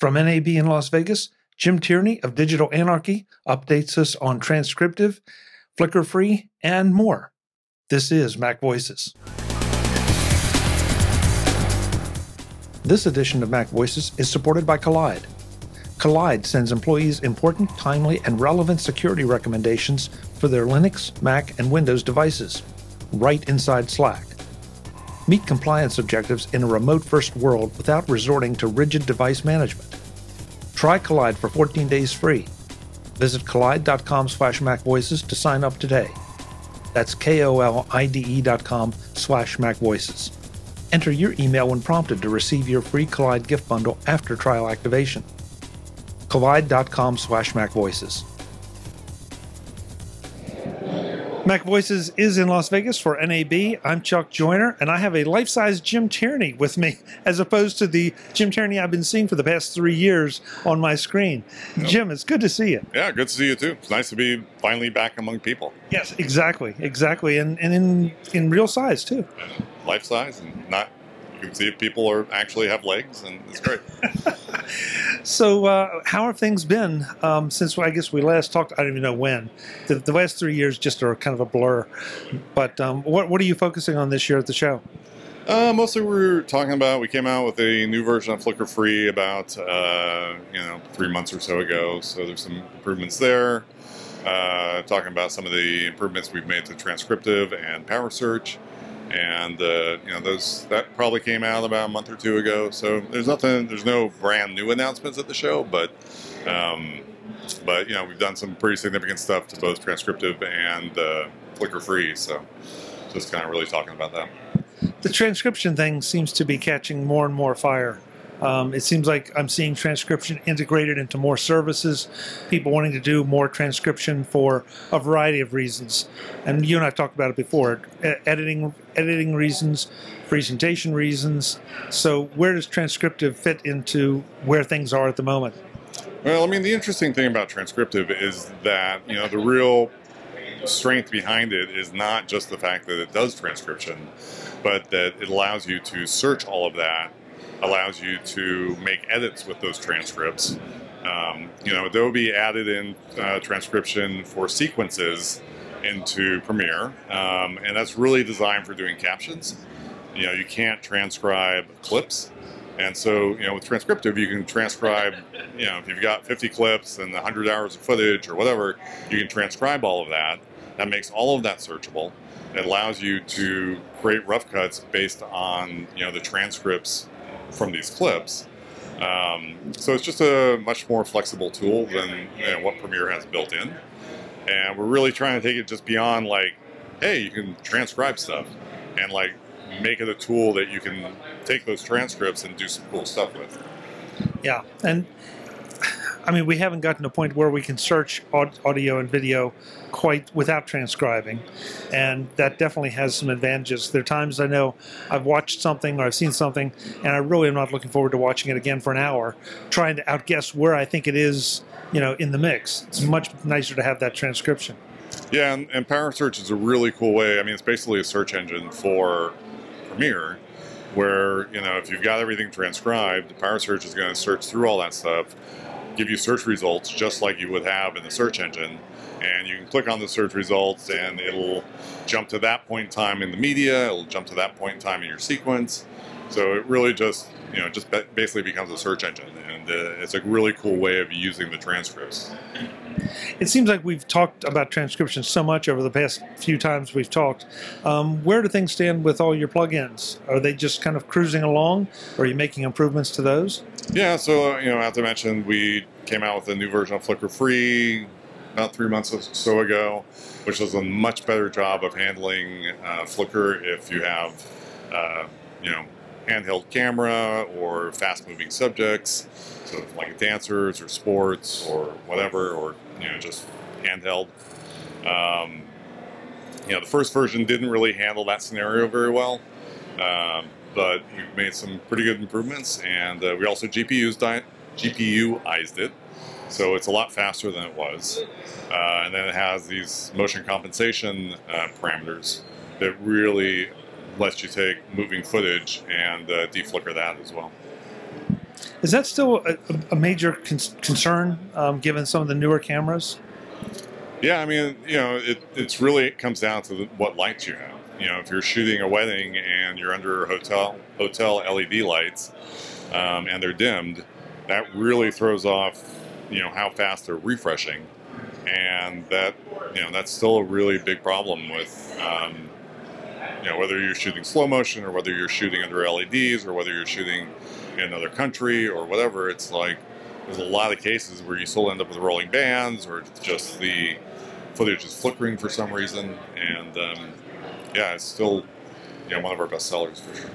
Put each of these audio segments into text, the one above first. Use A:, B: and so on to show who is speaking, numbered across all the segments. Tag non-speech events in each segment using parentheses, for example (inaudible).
A: From NAB in Las Vegas, Jim Tierney of Digital Anarchy updates us on transcriptive, flicker free, and more. This is Mac Voices. This edition of Mac Voices is supported by Kolide. Kolide sends employees important, timely, and relevant security recommendations for their Linux, Mac, and Windows devices right inside Slack. Meet compliance objectives in a remote first world without resorting to rigid device management. Try Kolide for 14 days free. Visit kolide.com slash macvoices to sign up today. That's K-O-L-I-D-E dot com slash macvoices. Enter your email when prompted to receive your free Kolide gift bundle after trial activation. Kolide.com slash macvoices. Mac Voices is in Las Vegas for NAB. I'm Chuck Joiner, and I have a life size Jim Tierney with me, (laughs) as opposed to the Jim Tierney I've been seeing for the past three years on my screen. Yep. Jim, it's good to see you.
B: Yeah, good to see you too. It's nice to be finally back among people.
A: Yes, exactly, exactly, and, and in, in real size too.
B: Life size and not you can see if people are actually have legs, and it's great. (laughs)
A: so, uh, how have things been um, since I guess we last talked? I don't even know when. The, the, last three years just are kind of a blur. But um, what what are you focusing on this year at the show?
B: Uh, mostly, we're talking about. We came out with a new version of Flicker Free about uh, you know three months or so ago. So there's some improvements there. Uh, talking about some of the improvements we've made to transcriptive and power search and uh, you know those that probably came out about a month or two ago. So there's nothing, there's no brand new announcements at the show, but um, but you know we've done some pretty significant stuff to both transcriptive and uh, flicker free. So just kind of really talking about that.
A: The transcription thing seems to be catching more and more fire. Um, it seems like I'm seeing transcription integrated into more services, people wanting to do more transcription for a variety of reasons. And you and I've talked about it before editing, editing reasons, presentation reasons. So, where does transcriptive fit into where things are at the moment?
B: Well, I mean, the interesting thing about transcriptive is that, you know, the real strength behind it is not just the fact that it does transcription, but that it allows you to search all of that allows you to make edits with those transcripts. Um, you know, Adobe added in uh, transcription for sequences into Premiere, um, and that's really designed for doing captions. You know, you can't transcribe clips, and so you know with transcriptive you can transcribe. You know, if you've got 50 clips and 100 hours of footage or whatever, you can transcribe all of that. That makes all of that searchable. It allows you to create rough cuts based on you know the transcripts from these clips. Um, so it's just a much more flexible tool than you know, what Premiere has built in. And we're really trying to take it just beyond like, hey, you can transcribe stuff and like make it a tool that you can take those transcripts and do some cool stuff with.
A: Yeah, and I mean, we haven't gotten to a point where we can search audio and video quite without transcribing, and that definitely has some advantages. There are times I know I've watched something or I've seen something, and I really am not looking forward to watching it again for an hour, trying to outguess where I think it is, you know, in the mix. It's much nicer to have that transcription.
B: Yeah, and, and Power Search is a really cool way. I mean, it's basically a search engine for Premiere where you know if you've got everything transcribed, Power Search is going to search through all that stuff, give you search results just like you would have in the search engine. And you can click on the search results and it'll jump to that point in time in the media, it'll jump to that point in time in your sequence. So it really just, you know, just basically becomes a search engine. And uh, it's a really cool way of using the transcripts.
A: It seems like we've talked about transcription so much over the past few times we've talked. Um, where do things stand with all your plugins? Are they just kind of cruising along? Or are you making improvements to those?
B: Yeah, so, you know, as I mentioned, we came out with a new version of Flicker Free about three months or so ago, which does a much better job of handling uh, Flicker if you have, uh, you know, handheld camera or fast-moving subjects, so like dancers or sports or whatever, or you know just handheld. Um, you know, the first version didn't really handle that scenario very well, um, but we've made some pretty good improvements, and uh, we also GPU's GPUized it, so it's a lot faster than it was. Uh, and then it has these motion compensation uh, parameters that really lets you take moving footage and uh, deflicker that as well.
A: Is that still a, a major con- concern um, given some of the newer cameras?
B: Yeah, I mean, you know, it it's really it comes down to the, what lights you have. You know, if you're shooting a wedding and you're under hotel hotel LED lights um, and they're dimmed, that really throws off, you know, how fast they're refreshing, and that you know that's still a really big problem with. Um, you know, whether you're shooting slow motion or whether you're shooting under LEDs or whether you're shooting in another country or whatever, it's like there's a lot of cases where you still end up with rolling bands or just the footage is flickering for some reason. And um, yeah, it's still you know one of our best sellers for sure.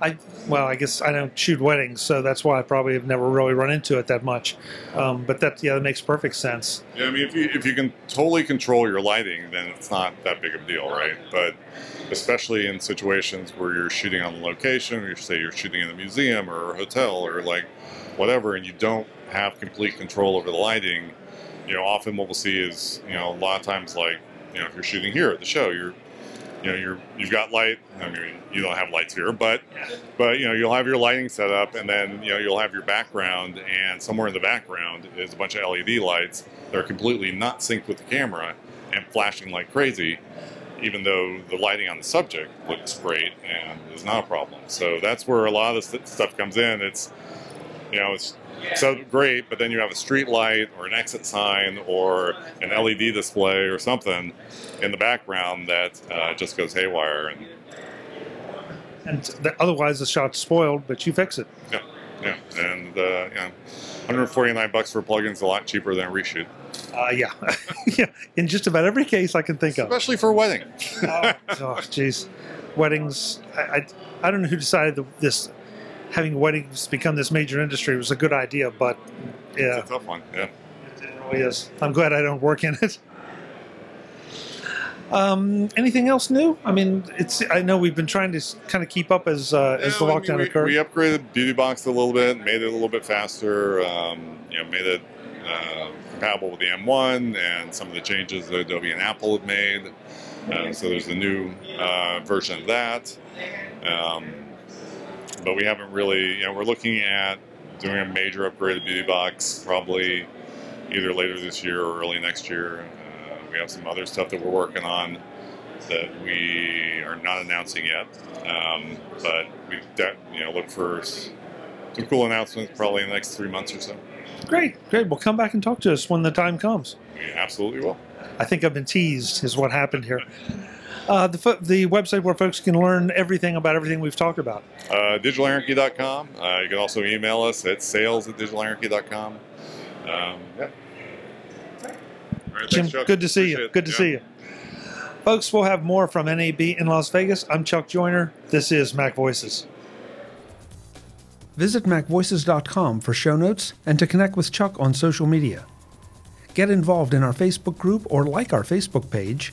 A: I well, I guess I don't shoot weddings, so that's why I probably have never really run into it that much. Um, but that yeah, that makes perfect sense.
B: Yeah, I mean, if you if you can totally control your lighting, then it's not that big of a deal, right? But especially in situations where you're shooting on location, or you say you're shooting in a museum or a hotel or like whatever, and you don't have complete control over the lighting, you know, often what we'll see is, you know, a lot of times like, you know, if you're shooting here at the show, you're you know you're you've got light i mean you don't have lights here but but you know you'll have your lighting set up and then you know you'll have your background and somewhere in the background is a bunch of led lights that are completely not synced with the camera and flashing like crazy even though the lighting on the subject looks great and is not a problem. So that's where a lot of this stuff comes in. It's you know it's so great, but then you have a street light or an exit sign or an LED display or something in the background that uh, just goes haywire. And
A: And the, otherwise, the shot's spoiled, but you fix it.
B: yeah, yeah, and uh, yeah, 149 bucks for plugins is a lot cheaper than a reshoot,
A: Uh, yeah, (laughs) yeah. In just about every case I can think of.
B: especially for a wedding.
A: oh, (laughs) jeez, weddings. I, I I don't know who decided that this having weddings become this major industry was a good idea, but yeah,
B: It's a tough one. Yeah.
A: it really is. I'm glad I don't work in it. Um, anything else new? I mean, it's. I know we've been trying to kind of keep up as uh, as the
B: Yeah, I mean,
A: lockdown
B: we,
A: occurred.
B: We upgraded Beauty Box a little bit, made it a little bit faster. Um, you know, made it uh, compatible with the M1 and some of the changes that Adobe and Apple have made. Uh, so there's a new uh, version of that. Um, but we haven't really. You know, we're looking at doing a major upgrade of Beauty Box probably either later this year or early next year. Uh, we have some other stuff that we're working on that we are not announcing yet. Um, but we, de- you know, look for some cool announcements probably in the next three months or so.
A: great, great. Well, come back and talk to us when the time comes.
B: We absolutely will.
A: I think I've been teased, is what happened here. Uh, the fo- the website where folks can learn everything about everything we've talked about.
B: Uh, digitalanarchy.com. Uh, you can also email us at sales at digitalanarchy.com. Um, yeah. All right,
A: Jim,
B: thanks,
A: good to see you.
B: Appreciate it.
A: Good to
B: Yeah.
A: see you. Folks, we'll have more from NAB in Las Vegas. I'm Chuck Joiner. This is Mac Voices. Visit MacVoices.com for show notes and to connect with Chuck on social media. Get involved in our Facebook group or like our Facebook page,